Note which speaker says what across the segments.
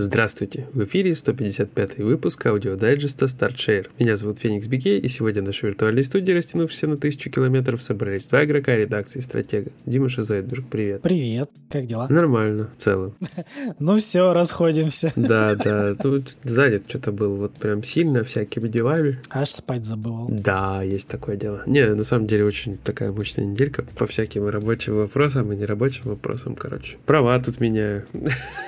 Speaker 1: Здравствуйте! В эфире 155 выпуск аудиодайджеста StartShare. Меня зовут Феникс Беге, и сегодня в нашей виртуальной студии, растянувшейся на тысячу километров, собрались два игрока редакции «Стратега». Дима Шизайдберг, привет.
Speaker 2: Привет, как дела?
Speaker 1: Нормально, в целом.
Speaker 2: Ну все, расходимся.
Speaker 1: Да, да, тут занят что-то был вот прям сильно всякими делами.
Speaker 2: Аж спать забывал.
Speaker 1: Да, есть такое дело. Не, на самом деле очень такая мощная неделька по всяким рабочим вопросам и нерабочим вопросам, короче. Права тут меняю.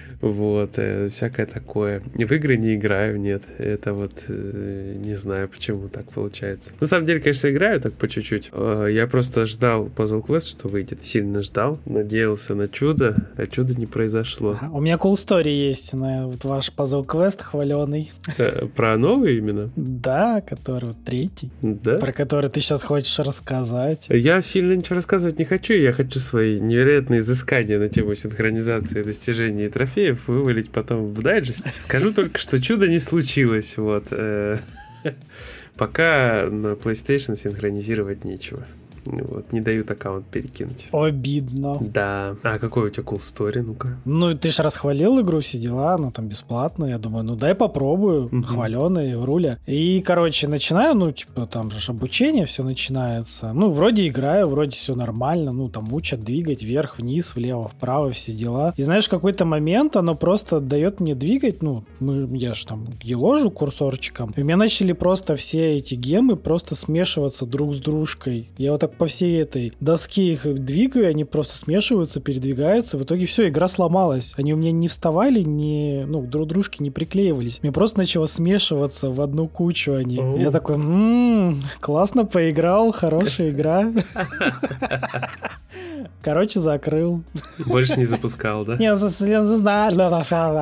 Speaker 1: Вот, э, всякое такое. В игры не играю, нет. Это вот э, не знаю, почему так получается. На самом деле, конечно, играю так по чуть-чуть. Э, я просто ждал Puzzle Quest, что выйдет. Сильно ждал. Надеялся на чудо, а чудо не произошло.
Speaker 2: У меня cool story есть на вот ваш Puzzle Quest хваленый.
Speaker 1: Про новый именно?
Speaker 2: Да, который третий.
Speaker 1: Да?
Speaker 2: Про который ты сейчас хочешь рассказать.
Speaker 1: Я сильно ничего рассказывать не хочу. Я хочу свои невероятные изыскания на тему синхронизации достижений и трофеев героев вывалить потом в дайджесте. Скажу только, что чудо не случилось. Вот. Э, пока на PlayStation синхронизировать нечего. Вот, не дают аккаунт перекинуть.
Speaker 2: Обидно.
Speaker 1: Да. А какой у тебя cool story, ну-ка?
Speaker 2: Ну, ты же расхвалил игру, все дела, она там бесплатная. Я думаю, ну дай попробую. Угу. Хваленый, руля. И, короче, начинаю, ну, типа, там же обучение все начинается. Ну, вроде играю, вроде все нормально. Ну, там учат двигать вверх, вниз, влево, вправо, все дела. И знаешь, какой-то момент оно просто дает мне двигать, ну, мы, я же там еложу курсорчиком. И у меня начали просто все эти гемы просто смешиваться друг с дружкой. Я вот так по всей этой доске их двигаю, они просто смешиваются, передвигаются. В итоге все, игра сломалась. Они у меня не вставали, не, ну, друг дружки не приклеивались. Мне просто начало смешиваться в одну кучу они. Oh. Я такой, м-м, классно поиграл, хорошая игра. Короче, закрыл.
Speaker 1: Больше не запускал, да?
Speaker 2: Не,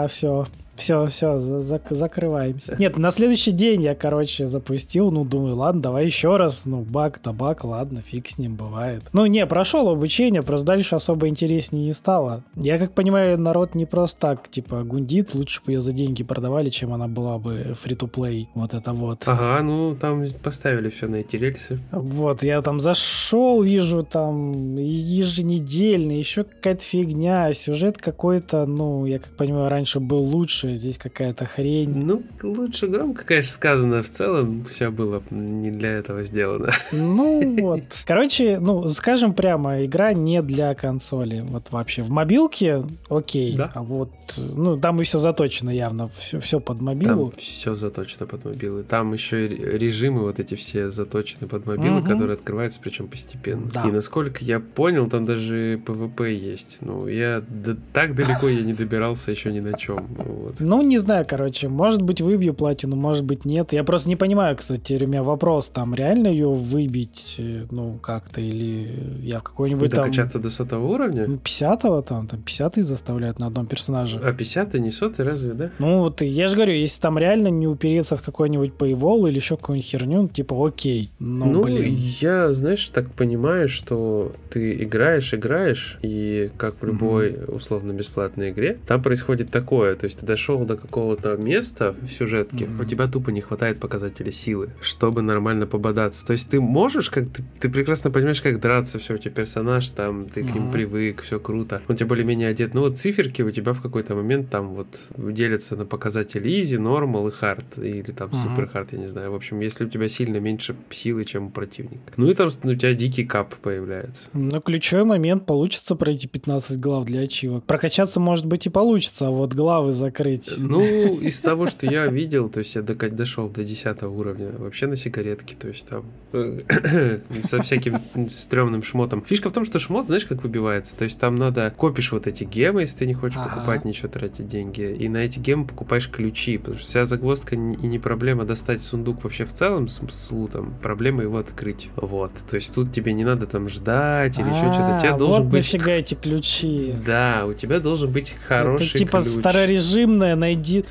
Speaker 2: все. Все, все, зак закрываемся. Нет, на следующий день я, короче, запустил, ну, думаю, ладно, давай еще раз, ну, баг, табак, ладно, фиг с ним, бывает. Ну, не, прошел обучение, просто дальше особо интереснее не стало. Я, как понимаю, народ не просто так, типа, гундит, лучше бы ее за деньги продавали, чем она была бы free-to-play, вот это вот.
Speaker 1: Ага, ну, там поставили все на эти рельсы.
Speaker 2: Вот, я там зашел, вижу там еженедельно, еще какая-то фигня, сюжет какой-то, ну, я, как понимаю, раньше был лучше, что здесь какая-то хрень.
Speaker 1: Ну, лучше громко, конечно, сказано. В целом все было не для этого сделано.
Speaker 2: Ну вот. Короче, ну, скажем прямо, игра не для консоли. Вот вообще. В мобилке окей. Да. А вот, ну, там и все заточено явно. Все, все под мобилу.
Speaker 1: Там все заточено под мобилы. Там еще и режимы вот эти все заточены под мобилы, угу. которые открываются, причем постепенно. Да. И насколько я понял, там даже PvP есть. Ну, я да, так далеко я не добирался еще ни на чем. Вот.
Speaker 2: Ну, не знаю, короче, может быть, выбью платину, может быть, нет. Я просто не понимаю, кстати, у меня вопрос, там реально ее выбить, э, ну, как-то, или я в какой-нибудь
Speaker 1: там... Докачаться до сотого уровня?
Speaker 2: 50-го ну, там, там 50 заставляют на одном персонаже.
Speaker 1: А 50 не сотый, разве, да?
Speaker 2: Ну, вот я же говорю, если там реально не упереться в какой-нибудь paywall или еще какую-нибудь херню, типа, окей. Но,
Speaker 1: ну,
Speaker 2: блин.
Speaker 1: я, знаешь, так понимаю, что ты играешь, играешь, и как в любой mm-hmm. условно-бесплатной игре, там происходит такое, то есть ты дошел дошел до какого-то места в сюжетке, mm-hmm. у тебя тупо не хватает показателей силы, чтобы нормально пободаться. То есть ты можешь, как ты, ты прекрасно понимаешь, как драться, все, у тебя персонаж там, ты mm-hmm. к ним привык, все круто. Он тебя более-менее одет. Ну вот циферки у тебя в какой-то момент там вот делятся на показатели easy, normal и hard, или там mm-hmm. super hard, я не знаю. В общем, если у тебя сильно меньше силы, чем у противника. Ну и там у тебя дикий кап появляется.
Speaker 2: Ну, ключевой момент получится пройти 15 глав для ачивок. Прокачаться, может быть, и получится, а вот главы закрыть быть.
Speaker 1: Ну, из того, что я видел, то есть я дошел до 10 уровня, вообще на сигаретке, то есть там э, со всяким стрёмным шмотом. Фишка в том, что шмот, знаешь, как выбивается? То есть там надо, копишь вот эти гемы, если ты не хочешь ага. покупать ничего, тратить деньги, и на эти гемы покупаешь ключи, потому что вся загвоздка и не проблема достать сундук вообще в целом с, с лутом, проблема его открыть. Вот, то есть тут тебе не надо там ждать или еще что-то, у тебя должен
Speaker 2: вот
Speaker 1: быть...
Speaker 2: нафига эти ключи.
Speaker 1: Да, у тебя должен быть хороший
Speaker 2: Это типа
Speaker 1: ключ.
Speaker 2: старорежимная найди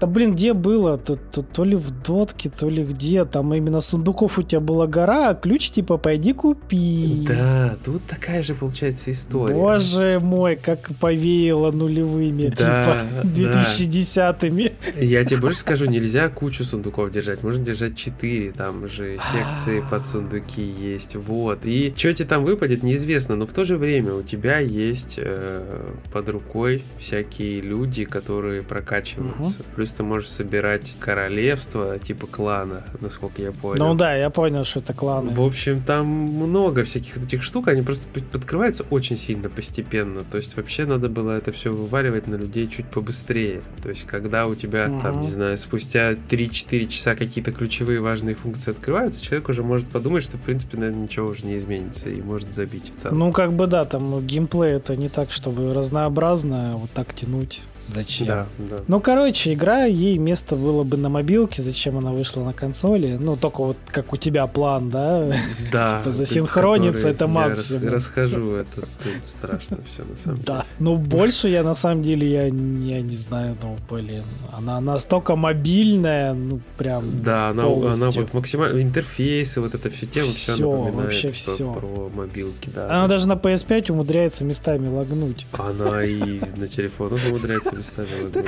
Speaker 2: Да блин, где было? То, то, то ли в дотке, то ли где. Там именно сундуков у тебя была гора, а ключ типа пойди купи.
Speaker 1: Да, тут такая же получается история.
Speaker 2: Боже мой, как повеяло нулевыми,
Speaker 1: Да,
Speaker 2: типа 2010-ми.
Speaker 1: Я тебе больше скажу, нельзя кучу сундуков держать, можно держать 4, там же секции под сундуки есть, вот. И что тебе там выпадет, неизвестно, но в то же время у тебя есть э, под рукой всякие люди, которые прокачиваются. Плюс ты можешь собирать королевство, типа клана, насколько я понял.
Speaker 2: Ну да, я понял, что это кланы.
Speaker 1: В общем, там много всяких вот этих штук, они просто подкрываются очень сильно постепенно. То есть вообще надо было это все вываливать на людей чуть побыстрее. То есть когда у тебя, там,
Speaker 2: Мгм.
Speaker 1: не знаю, спустя 3-4 часа какие-то ключевые важные функции открываются, человек уже может подумать, что в принципе, наверное, ничего уже не изменится и может забить в целом.
Speaker 2: Ну, как бы да, там геймплей это не так, чтобы разнообразно вот так тянуть. Зачем?
Speaker 1: да, да.
Speaker 2: Ну, короче, игра, ей место было бы на мобилке, зачем она вышла на консоли. Ну, только вот как у тебя план, да?
Speaker 1: Да,
Speaker 2: Типа засинхрониться это
Speaker 1: я
Speaker 2: максимум.
Speaker 1: рас- расхожу, это страшно все на самом деле.
Speaker 2: Да. Ну, больше я на самом деле, я, не- я не знаю, ну, блин. Она настолько мобильная, ну, прям...
Speaker 1: Да, она, вот максимально интерфейсы, вот это все тема, все напоминает
Speaker 2: вообще
Speaker 1: про,
Speaker 2: всё.
Speaker 1: про мобилки, да.
Speaker 2: Она даже на PS5 умудряется местами лагнуть.
Speaker 1: Она и на телефонах умудряется да.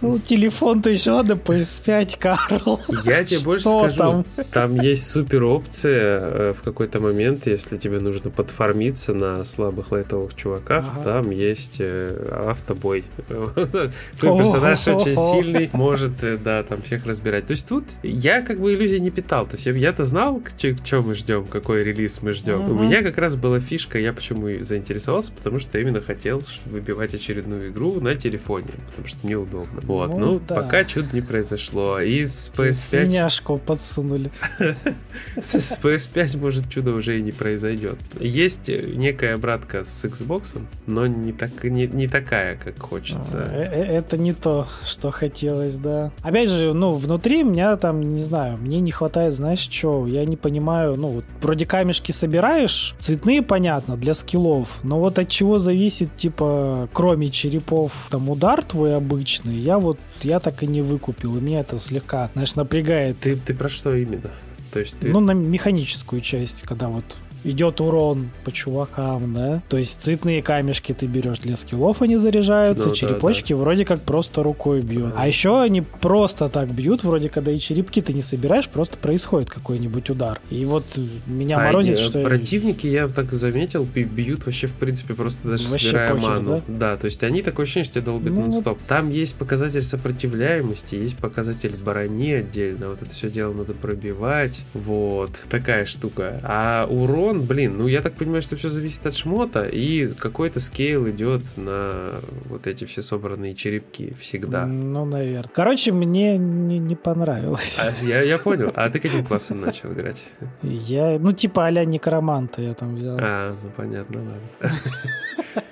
Speaker 2: Ну, телефон-то еще надо PS5, Карл.
Speaker 1: Я тебе больше
Speaker 2: Что
Speaker 1: скажу,
Speaker 2: там?
Speaker 1: там? есть супер опция э, в какой-то момент, если тебе нужно подформиться на слабых лайтовых чуваках,
Speaker 2: Ага.
Speaker 1: там есть э, автобой. Твой персонаж очень сильный, может, э, да, там всех разбирать. То есть тут я как бы иллюзий не питал. То есть я-то знал, чему мы ждем, какой релиз мы ждем. У меня как раз была фишка, я почему заинтересовался, потому что именно хотел выбивать очередную игру на телефоне, потому что мне удобно. Вот,
Speaker 2: Ну
Speaker 1: ну,
Speaker 2: да.
Speaker 1: пока чудо не произошло. И с PS5
Speaker 2: Свиняшку подсунули.
Speaker 1: с, с PS5, может, чудо уже и не произойдет. Есть некая обратка с Xbox, но не, так, не, не такая, как хочется.
Speaker 2: Э, э, Это не то, что хотелось, да. Опять же, ну, внутри меня там, не знаю, мне не хватает, знаешь, что, я не понимаю, ну, вот вроде камешки собираешь, цветные, понятно, для скиллов, но вот от чего зависит, типа, кроме черепов, там, удар твой обычный, я вот, я так и не выкупил, и меня это слегка, знаешь, напрягает.
Speaker 1: Ты, ты про что именно? То есть ты...
Speaker 2: Ну, на механическую часть, когда вот идет урон по чувакам, да. То есть цветные камешки ты берешь для скиллов, они заряжаются,
Speaker 1: да,
Speaker 2: черепочки вроде как просто рукой бьют. А еще они просто так бьют, вроде когда и черепки ты не собираешь, просто происходит какой-нибудь удар. И вот э, меня
Speaker 1: А,
Speaker 2: морозит,
Speaker 1: не,
Speaker 2: что...
Speaker 1: Противники, я так заметил, бьют вообще, в принципе, просто даже
Speaker 2: Вообще
Speaker 1: собирая
Speaker 2: похер,
Speaker 1: ману. Да? то есть они такое ощущение, что тебя долбят
Speaker 2: Ну,
Speaker 1: нон-стоп. Там есть показатель сопротивляемости, есть показатель брони отдельно. Вот это все дело надо пробивать. Вот, такая штука. А урон, блин, ну я так понимаю, что все зависит от шмота, и какой-то скейл идет на вот эти все собранные черепки всегда.
Speaker 2: Ну, наверное. Короче, мне не, не понравилось.
Speaker 1: А, я, я понял. А ты каким классом начал играть?
Speaker 2: Я, ну, типа а-ля некроманта я там взял.
Speaker 1: А, ну понятно, ладно.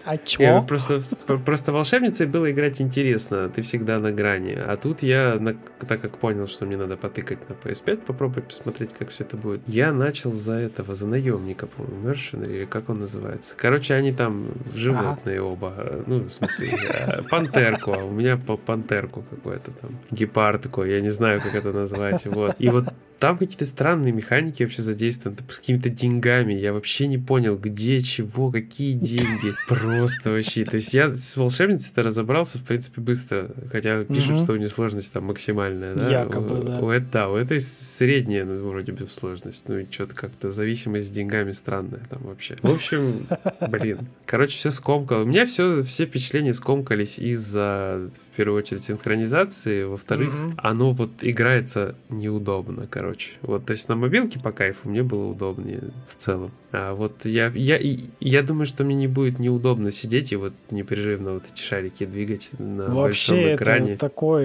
Speaker 2: А
Speaker 1: Я
Speaker 2: чё?
Speaker 1: просто, п- просто волшебницей было играть интересно, ты всегда на грани. А тут я, на- так как понял, что мне надо потыкать на PS5, попробовать посмотреть, как все это будет. Я начал за этого, за наемника, по-моему, Mercenary, или как он называется. Короче, они там животные оба. э, Ну, в смысле, э, пантерку, а у меня по пантерку какой-то там. Гепард такой, я не знаю, как это назвать. Вот. И вот там какие-то странные механики вообще задействованы, с какими-то деньгами. Я вообще не понял, где, чего, какие деньги. Просто вообще. То есть я с волшебницей-то разобрался, в принципе, быстро. Хотя пишут, что у нее сложность там максимальная, да?
Speaker 2: Якобы, да.
Speaker 1: У, да, у этой средняя ну, вроде бы сложность. Ну и что-то как-то зависимость с деньгами странная там вообще. В общем, блин. Короче, все скомкало. У меня все, все впечатления скомкались из-за, первую очередь, синхронизации. Во-вторых,
Speaker 2: Мгм.
Speaker 1: оно вот играется неудобно, короче. Вот, то есть на мобилке по кайфу мне было удобнее в целом. А вот я, я, я думаю, что мне не будет неудобно сидеть и вот непрерывно вот эти шарики двигать на большом
Speaker 2: Вообще, это
Speaker 1: экране.
Speaker 2: такой...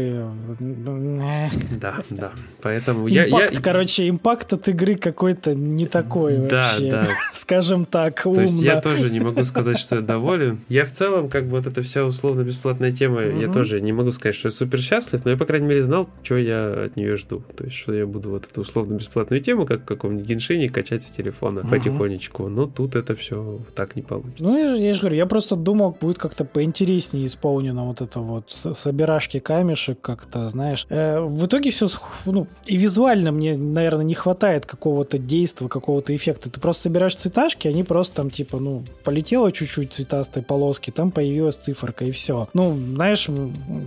Speaker 2: э,
Speaker 1: Да, да. Поэтому я, я...
Speaker 2: Импакт, короче, импакт от игры какой-то не такой
Speaker 1: Да,
Speaker 2: вообще.
Speaker 1: да.
Speaker 2: Скажем так,
Speaker 1: То
Speaker 2: умно.
Speaker 1: есть я тоже не могу сказать, что я доволен. Я в целом, как бы вот эта вся условно-бесплатная тема, я тоже не могу сказать, что я супер счастлив, но я, по крайней мере, знал, что я от нее жду. То есть, что я буду вот эту условно-бесплатную тему, как в каком-нибудь геншине, качать с телефона угу. потихонечку. Но тут это все так не получится.
Speaker 2: Ну, я, я же говорю, я просто думал, будет как-то поинтереснее исполнено вот это вот собирашки камешек как-то, знаешь. Э, в итоге все, ну, и визуально мне, наверное, не хватает какого-то действия, какого-то эффекта. Ты просто собираешь цветашки, они просто там, типа, ну, полетело чуть-чуть цветастой полоски, там появилась циферка, и все. Ну, знаешь,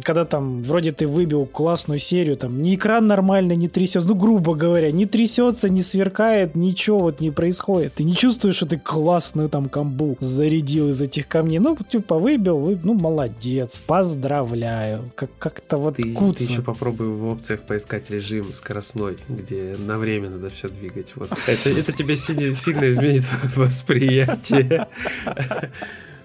Speaker 2: когда там вроде ты выбил классную серию, там ни экран нормально не трясется, ну, грубо говоря, не трясется, не сверкает, ничего вот не происходит. Ты не чувствуешь, что ты классную там камбу зарядил из этих камней. Ну, типа, выбил, вы, ну, молодец, поздравляю. Как- как-то вот
Speaker 1: ты, ты еще попробуй в опциях поискать режим скоростной, где на время надо все двигать. Вот. Это, это тебе сильно, сильно изменит восприятие.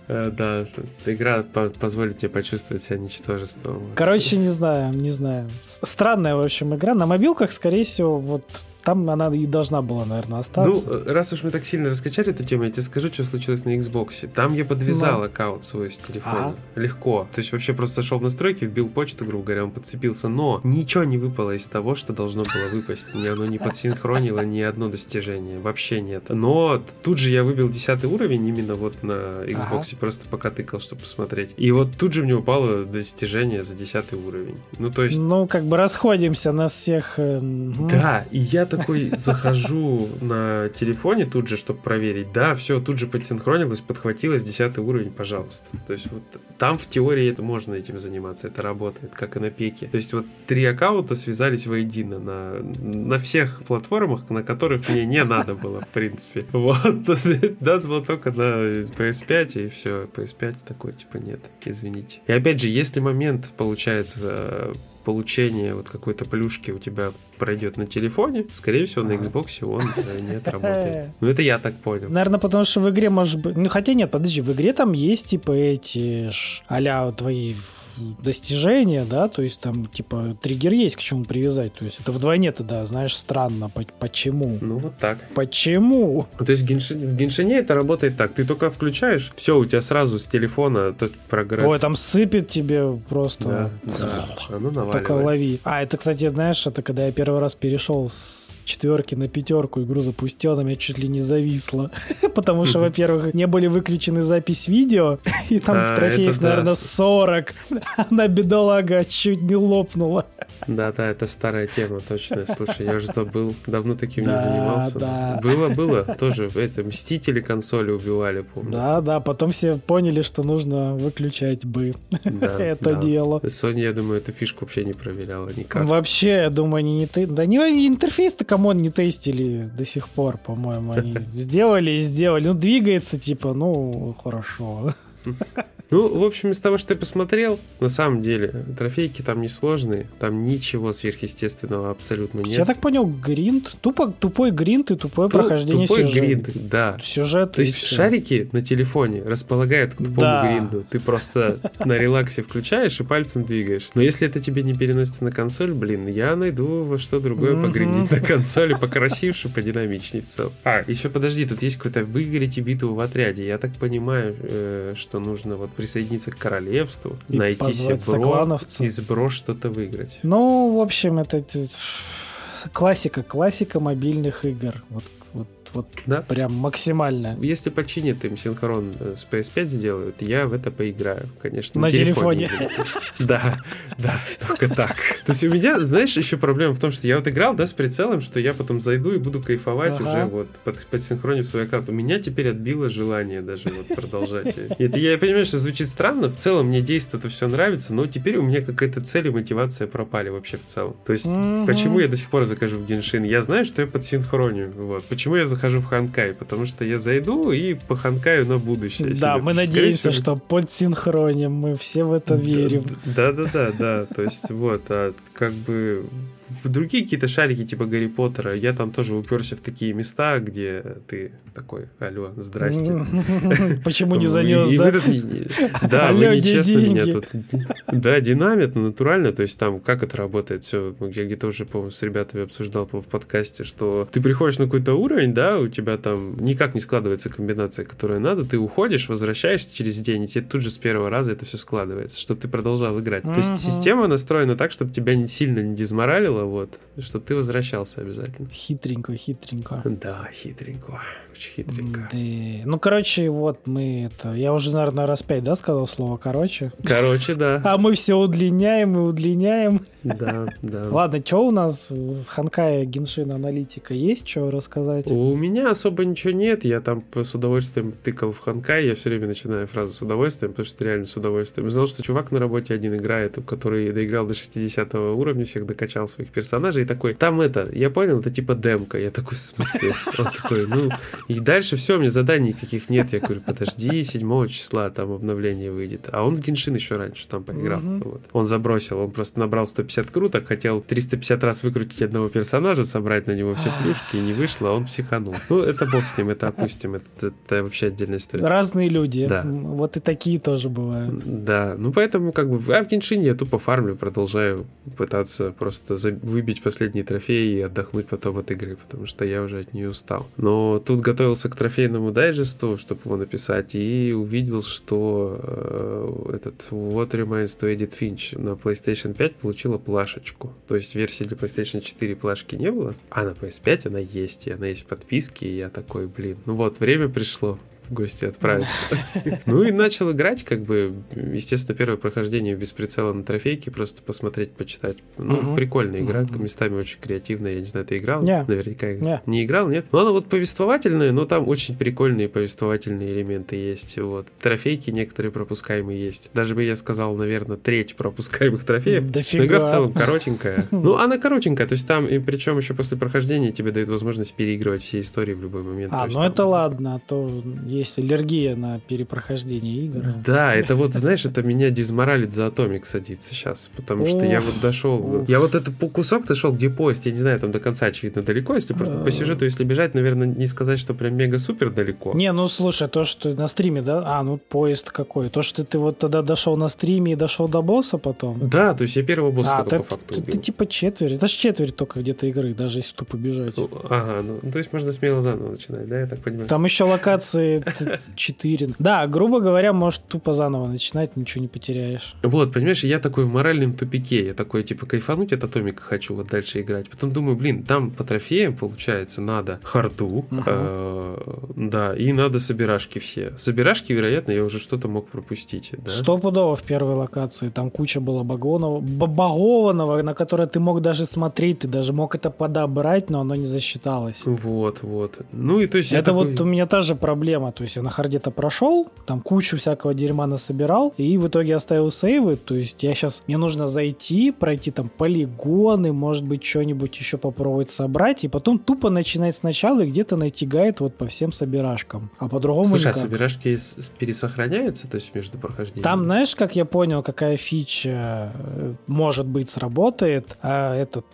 Speaker 1: Э, да, игра позволит тебе почувствовать себя ничтожеством.
Speaker 2: Короче, не знаю, не знаю. Странная, в общем, игра. На мобилках, скорее всего, вот там она и должна была, наверное, остаться.
Speaker 1: Ну, раз уж мы так сильно раскачали эту тему, я тебе скажу, что случилось на Xbox. Там я подвязал Но... аккаунт свой с телефона. А? Легко. То есть вообще просто шел в настройки, вбил почту, грубо говоря, он подцепился. Но ничего не выпало из того, что должно было выпасть. Ни оно не подсинхронило ни одно достижение. Вообще нет. Но тут же я выбил 10 уровень именно вот на Xbox, ага. просто пока тыкал, чтобы посмотреть. И вот тут же мне упало достижение за 10 уровень. Ну, то есть...
Speaker 2: Ну, как бы расходимся на всех... Э,
Speaker 1: да, и я такой захожу на телефоне тут же, чтобы проверить. Да, все, тут же подсинхронилось, подхватилось, 10 уровень, пожалуйста. То есть вот там в теории это можно этим заниматься, это работает, как и на пеке. То есть вот три аккаунта связались воедино на, на всех платформах, на которых мне не надо было, в принципе. Вот. Надо было только на PS5, и все. PS5 такой, типа, нет, извините. И опять же, если момент, получается, получение вот какой-то плюшки у тебя пройдет на телефоне, скорее всего, на Xbox он э, не отработает. Ну, это я так понял.
Speaker 2: Наверное, потому что в игре может быть... Ну, хотя нет, подожди, в игре там есть, типа, эти а твои достижения, да, то есть там, типа, триггер есть к чему привязать, то есть это вдвойне тогда, знаешь, странно, почему?
Speaker 1: Ну, вот так.
Speaker 2: Почему?
Speaker 1: То есть в, Генши... в Геншине это работает так, ты только включаешь, все, у тебя сразу с телефона тот прогресс.
Speaker 2: Ой, там сыпет тебе просто.
Speaker 1: Да, да. Оно
Speaker 2: Только лови. А, это, кстати, знаешь, это когда я первый раз перешел с четверки на пятерку игру запустил, она меня чуть ли не зависла. Потому что, во-первых, не были выключены запись видео, и там а, трофеев, наверное, 40. Она, бедолага, чуть не лопнула.
Speaker 1: Да-да, это старая тема, точно. Слушай, я уже забыл, давно таким не занимался. Да. Было, было. Тоже это Мстители консоли убивали, помню.
Speaker 2: Да-да, потом все поняли, что нужно выключать бы это дело.
Speaker 1: Sony, я думаю, эту фишку вообще не проверяла никак.
Speaker 2: Вообще, я думаю, они не... Да не интерфейс-то come on, не тестили до сих пор, по-моему. Они сделали и сделали. Ну, двигается, типа, ну, хорошо.
Speaker 1: Ну, в общем, из того, что я посмотрел, на самом деле, трофейки там несложные, там ничего сверхъестественного абсолютно нет.
Speaker 2: Я так понял, grind, тупо, тупой grind и тупое Ту, прохождение
Speaker 1: Тупой сюжет. grind, да.
Speaker 2: Сюжет
Speaker 1: То есть все. шарики на телефоне располагают к тупому да. гринду. Ты просто на релаксе включаешь и пальцем двигаешь. Но если это тебе не переносится на консоль, блин, я найду во что другое погриндить на консоли, покрасивше, подинамичнее в целом. А, еще подожди, тут есть какой-то выиграйте битву в отряде. Я так понимаю, э, что нужно вот присоединиться к королевству, и найти себе бро, из бро что-то выиграть.
Speaker 2: Ну, в общем, это, классика, классика мобильных игр. Вот вот да? прям максимально.
Speaker 1: Если починят им синхрон э, с PS5 сделают, я в это поиграю, конечно.
Speaker 2: На, на телефоне.
Speaker 1: Да, да, только так. То есть у меня, знаешь, еще проблема в том, что я вот играл, да, с прицелом, что я потом зайду и буду кайфовать уже вот под, под синхронив свой аккаунт. У меня теперь отбило желание даже вот продолжать. Это я понимаю, что звучит странно, в целом мне действие это все нравится, но теперь у меня какая-то цель и мотивация пропали вообще в целом. То есть почему я до сих пор закажу в Геншин? Я знаю, что я под синхронию. Вот. Почему я захожу захожу в Ханкай, потому что я зайду и по Ханкаю на будущее.
Speaker 2: Да, мы надеемся, всего... что под синхронем, мы все в это верим.
Speaker 1: Да-да-да, да. То есть вот, а как бы в другие какие-то шарики типа Гарри Поттера, я там тоже уперся в такие места, где ты такой, алло, здрасте.
Speaker 2: Почему не занес,
Speaker 1: да? Да, вы нечестно меня тут... Да, динамит, но натурально, то есть там как это работает, все, я где-то уже, по с ребятами обсуждал в подкасте, что ты приходишь на какой-то уровень, да, у тебя там никак не складывается комбинация, которая надо, ты уходишь, возвращаешься через день, и тебе тут же с первого раза это все складывается, чтобы ты продолжал играть. То есть система настроена так, чтобы тебя не сильно не дезморалило, вот, чтобы ты возвращался обязательно.
Speaker 2: Хитренько, хитренько.
Speaker 1: Да, хитренько. Очень хитренько.
Speaker 2: Да. Ну, короче, вот мы это... Я уже, наверное, раз пять, да, сказал слово «короче»?
Speaker 1: Короче, да.
Speaker 2: А мы все удлиняем и удлиняем.
Speaker 1: Да, да.
Speaker 2: Ладно, что у нас в Ханкае Геншин аналитика есть, что рассказать?
Speaker 1: У меня особо ничего нет. Я там с удовольствием тыкал в Ханкай. Я все время начинаю фразу с удовольствием, потому что реально с удовольствием. Я знал, что чувак на работе один играет, который доиграл до 60 уровня, всех докачал своих персонажей и такой, там это, я понял, это типа демка. Я такой, в смысле? Он такой, ну, и дальше все, мне заданий никаких нет. Я говорю, подожди, 7 числа там обновление выйдет. А он в Геншин еще раньше там поиграл. Угу. Вот. Он забросил, он просто набрал 150 круток, хотел 350 раз выкрутить одного персонажа, собрать на него все плюшки, и не вышло, а он психанул. Ну, это бог с ним, это опустим, это, это вообще отдельная история.
Speaker 2: Разные люди. Да. Вот и такие тоже бывают.
Speaker 1: Да, ну поэтому как бы а в Геншине я тупо фармлю, продолжаю пытаться просто выбить последние трофеи и отдохнуть потом от игры, потому что я уже от нее устал. Но тут готовился к трофейному дайджесту, чтобы его написать, и увидел, что э, этот What Remains to Edit Finch на PlayStation 5 получила плашечку. То есть версии для PlayStation 4 плашки не было, а на PS5 она есть, и она есть в подписке, и я такой, блин, ну вот, время пришло в гости отправиться. Ну и начал играть, как бы, естественно, первое прохождение без прицела на трофейке, просто посмотреть, почитать. Ну, прикольная игра, местами очень креативная, я не знаю, ты играл? Наверняка не играл, нет? Ну, она вот повествовательная, но там очень прикольные повествовательные элементы есть, вот. Трофейки некоторые пропускаемые есть. Даже бы я сказал, наверное, треть пропускаемых трофеев. Но игра в целом коротенькая. Ну, она коротенькая, то есть там, и причем еще после прохождения тебе дают возможность переигрывать все истории в любой момент.
Speaker 2: А, ну это ладно, а то есть аллергия на перепрохождение игр.
Speaker 1: Да, это вот, знаешь, это меня дизморалит за Атомик садится сейчас, потому что я вот дошел, я вот этот кусок дошел, где поезд, я не знаю, там до конца, очевидно, далеко, если просто по сюжету, если бежать, наверное, не сказать, что прям мега-супер далеко.
Speaker 2: Не, ну слушай, то, что на стриме, да, а, ну поезд какой, то, что ты вот тогда дошел на стриме и дошел до босса потом.
Speaker 1: Да, то есть я первого босса а, только
Speaker 2: по факту убил. Ты типа четверть, это же четверть только где-то игры, даже если тупо бежать.
Speaker 1: Ага, ну, то есть можно смело заново начинать, да, я так понимаю.
Speaker 2: Там еще локации 4. Да, грубо говоря, может тупо заново начинать, ничего не потеряешь.
Speaker 1: Вот, понимаешь, я такой в моральном тупике. Я такой, типа, кайфануть от Атомика хочу вот дальше играть. Потом думаю, блин, там по трофеям, получается, надо харду, э, да, и надо собирашки все. Собирашки, вероятно, я уже что-то мог пропустить. Да?
Speaker 2: Стопудово в первой локации. Там куча было багонов, багованного, на которое ты мог даже смотреть, ты даже мог это подобрать, но оно не засчиталось.
Speaker 1: Вот, вот. Ну и то есть...
Speaker 2: Это вот у меня та же проблема. То есть я на харде-то прошел, там кучу всякого дерьма насобирал, и в итоге оставил сейвы, то есть я сейчас, мне нужно зайти, пройти там полигоны, может быть, что-нибудь еще попробовать собрать, и потом тупо начинать сначала и где-то найти гайд вот по всем собирашкам. А по-другому
Speaker 1: Слушай, никак. а собирашки пересохраняются, то есть между прохождением?
Speaker 2: Там, знаешь, как я понял, какая фича э, может быть сработает, а этот,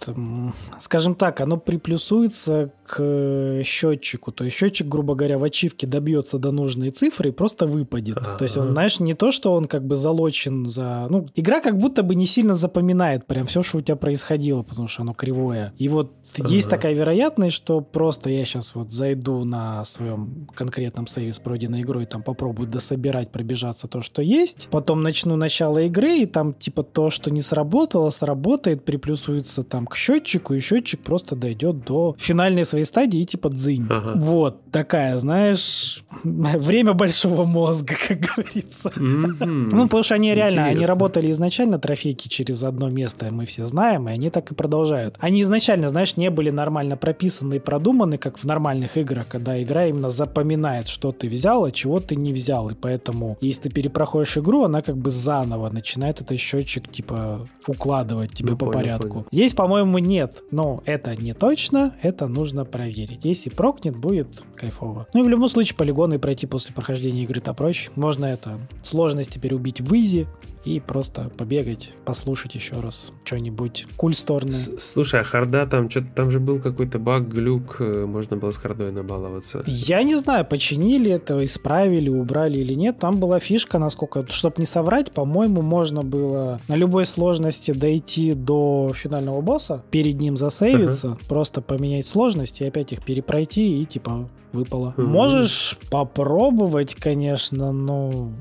Speaker 2: скажем так, оно приплюсуется к счетчику, то есть счетчик, грубо говоря, в ачивке добьется до нужной цифры и просто выпадет. А-а-а. То есть он, знаешь, не то, что он как бы залочен за... Ну, игра как будто бы не сильно запоминает прям все, что у тебя происходило, потому что оно кривое. И вот А-а-а. есть такая вероятность, что просто я сейчас вот зайду на своем конкретном сейве с пройденной игрой, там попробую дособирать, пробежаться то, что есть, потом начну начало игры, и там типа то, что не сработало, сработает, приплюсуется там к счетчику, и счетчик просто дойдет до финальной своей стадии и типа дзынь. Ага. Вот такая, знаешь, время большого мозга, как говорится. Mm-hmm. Ну, потому что они реально, Интересно. они работали изначально трофейки через одно место, мы все знаем, и они так и продолжают. Они изначально, знаешь, не были нормально прописаны и продуманы, как в нормальных играх, когда игра именно запоминает, что ты взял, а чего ты не взял. И поэтому, если ты перепроходишь игру, она как бы заново начинает этот счетчик, типа, укладывать тебе ну, по понял, порядку. Понял. Здесь, по-моему, нет. Но это не точно, это нужно проверить. Если прокнет, будет кайфово. Ну и в любом случае полигоны пройти после прохождения игры-то проще. Можно это сложность теперь убить в изи, и просто побегать, послушать еще раз что-нибудь кульсторное.
Speaker 1: Слушай, а харда там, что-то там же был какой-то баг, глюк, э, можно было с хардой набаловаться.
Speaker 2: Я не знаю, починили это, исправили, убрали или нет. Там была фишка, насколько, чтобы не соврать, по-моему, можно было на любой сложности дойти до финального босса, перед ним засейвиться, uh-huh. просто поменять сложность и опять их перепройти и типа выпало. Mm-hmm. Можешь попробовать, конечно, но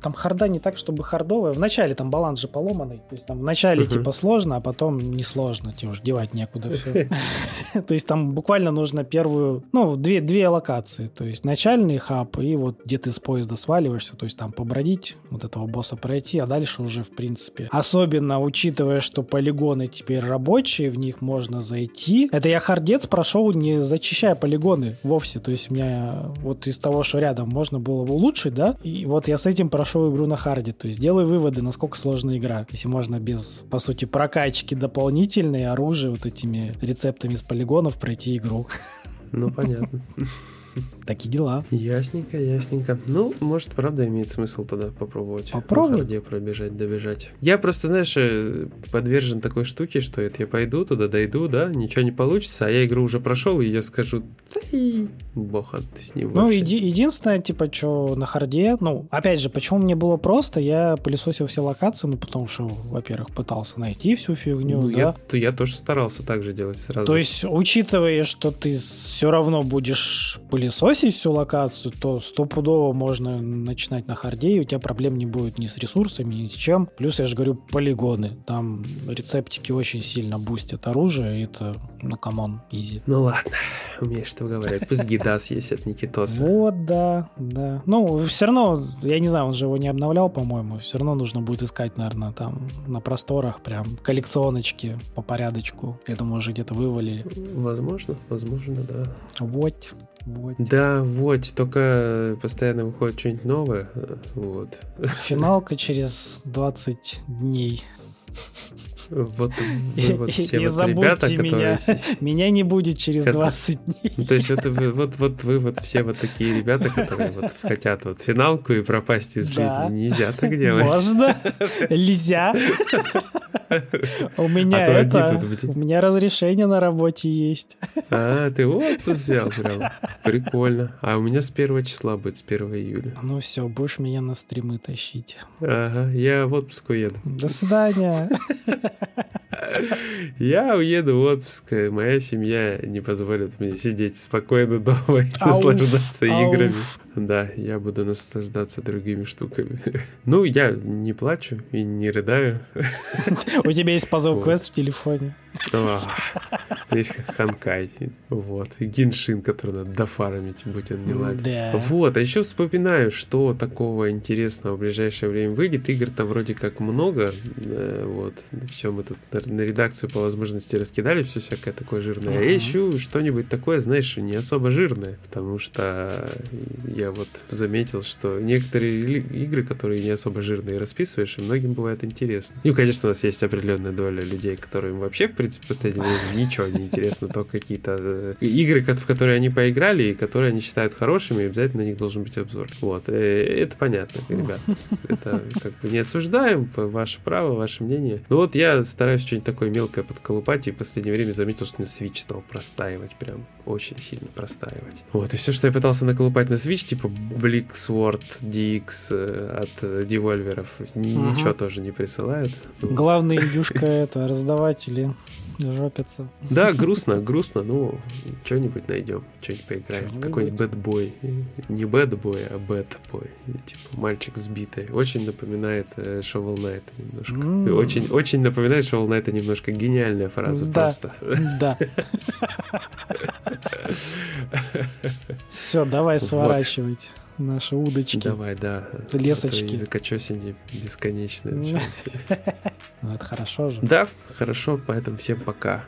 Speaker 2: там харда не так, чтобы хардовая. Вначале там баланс же поломанный. То есть там вначале uh-huh. типа сложно, а потом не сложно. Тебе уж девать некуда все. То есть там буквально нужно первую, ну, две, две локации. То есть начальный хаб и вот где ты с поезда сваливаешься. То есть там побродить, вот этого босса пройти, а дальше уже в принципе. Особенно учитывая, что полигоны теперь рабочие, в них можно зайти. Это я хардец прошел не зачищая полигоны вовсе. То есть у меня вот из того, что рядом можно было бы улучшить, да, и вот я с этим прошел игру на харде. То есть делай выводы, насколько сложная игра. Если можно без, по сути, прокачки дополнительной оружия, вот этими рецептами с полигонов пройти игру.
Speaker 1: Ну, понятно.
Speaker 2: Такие дела.
Speaker 1: Ясненько, ясненько. Ну, может, правда, имеет смысл тогда попробовать.
Speaker 2: Попробуй.
Speaker 1: Где пробежать, добежать. Я просто, знаешь, э, подвержен такой штуке, что это я пойду туда, дойду, да, ничего не получится, а я игру уже прошел, и я скажу, да и бог с ним
Speaker 2: Ну, еди- единственное, типа, что на харде, ну, опять же, почему мне было просто, я пылесосил все локации, ну, потому что, во-первых, пытался найти всю фигню, ну, да.
Speaker 1: Я, то я тоже старался так же делать сразу.
Speaker 2: То есть, учитывая, что ты все равно будешь пылесосить всю локацию, то стопудово можно начинать на харде, и у тебя проблем не будет ни с ресурсами, ни с чем. Плюс, я же говорю, полигоны. Там рецептики очень сильно бустят оружие, и это, ну, come on, easy.
Speaker 1: Ну ладно, умеешь ты говорить. Пусть гидас есть от Никитоса.
Speaker 2: Вот, да, да. Ну, все равно, я не знаю, он же его не обновлял, по-моему. Все равно нужно будет искать, наверное, там на просторах прям коллекционочки по порядочку. Я думаю, уже где-то вывалили.
Speaker 1: Возможно, возможно, да.
Speaker 2: Вот. Вот.
Speaker 1: Да, вот, только постоянно выходит что-нибудь новое. Вот.
Speaker 2: Финалка через 20 дней.
Speaker 1: Вот вы вот все и вот ребята,
Speaker 2: меня.
Speaker 1: которые...
Speaker 2: Меня не будет через это... 20 дней.
Speaker 1: Ну, то есть это вы, вот, вот вы вот все вот такие ребята, которые вот хотят вот финалку и пропасть из да. жизни. Нельзя так делать.
Speaker 2: Можно. Нельзя. У меня а это... У меня разрешение на работе есть.
Speaker 1: А, ты отпуск взял прям. Прикольно. А у меня с первого числа будет, с 1 июля.
Speaker 2: Ну все, будешь меня на стримы тащить.
Speaker 1: Ага, я в отпуск уеду.
Speaker 2: До свидания.
Speaker 1: Я уеду в отпуск, моя семья не позволит мне сидеть спокойно дома и наслаждаться играми. Да, я буду наслаждаться другими штуками. Ну, я не плачу и не рыдаю.
Speaker 2: У тебя есть пазл квест в телефоне.
Speaker 1: Есть Ханкай. Вот. И Геншин, который надо дофармить, будь он не ладен.
Speaker 2: Да.
Speaker 1: Вот. А еще вспоминаю, что такого интересного в ближайшее время выйдет. Игр-то вроде как много. Вот. Все мы тут на редакцию по возможности раскидали, все всякое такое жирное. А я ищу что-нибудь такое, знаешь, не особо жирное. Потому что я вот заметил, что некоторые игры, которые не особо жирные, расписываешь, и многим бывает интересно. Ну, конечно, у нас есть определенная доля людей, которым вообще, в принципе, в последнее время ничего не интересно, только какие-то э, игры, в которые они поиграли и которые они считают хорошими, и обязательно на них должен быть обзор. Вот. Э, это понятно, ребят. Это как бы не осуждаем, ваше право, ваше мнение. Но вот я стараюсь что-нибудь такое мелкое подколупать, и в последнее время заметил, что на Switch стал простаивать прям очень сильно простаивать. Вот, и все, что я пытался наколупать на Switch, типа Blick Sword DX э, от девольверов, ничего тоже не присылают.
Speaker 2: Главная индюшка это раздаватели жопятся.
Speaker 1: Да, грустно, грустно, ну, что-нибудь найдем, что-нибудь поиграем. Какой-нибудь бэтбой. Не бэтбой, а бэтбой. Типа мальчик сбитый. Очень напоминает э, Shovel Knight немножко. Очень, очень напоминает Shovel Knight немножко. Гениальная фраза просто.
Speaker 2: Да. Все, давай сворачивать наши удочки.
Speaker 1: Давай, да.
Speaker 2: Лесочки.
Speaker 1: Языкочесенье бесконечное.
Speaker 2: Ну, это хорошо же.
Speaker 1: Да, хорошо, поэтому всем пока.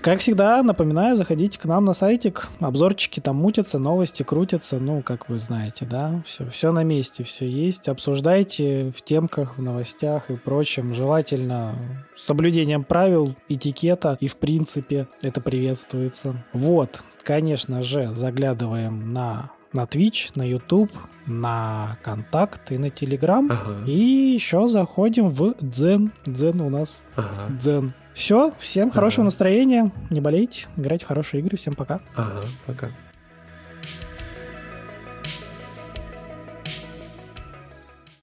Speaker 2: Как всегда, напоминаю, заходите к нам на сайтик. Обзорчики там мутятся, новости крутятся. Ну, как вы знаете, да, все, все на месте, все есть. Обсуждайте в темках, в новостях и прочем. Желательно с соблюдением правил, этикета. И, в принципе, это приветствуется. Вот, конечно же, заглядываем на на Twitch, на YouTube, на Контакт и на Телеграм.
Speaker 1: Ага.
Speaker 2: И еще заходим в Дзен. Дзен у нас.
Speaker 1: Ага.
Speaker 2: Дзен. Все, всем хорошего
Speaker 1: Ага.
Speaker 2: настроения, не болейте, играйте в хорошие игры, всем пока.
Speaker 1: Ага. Пока.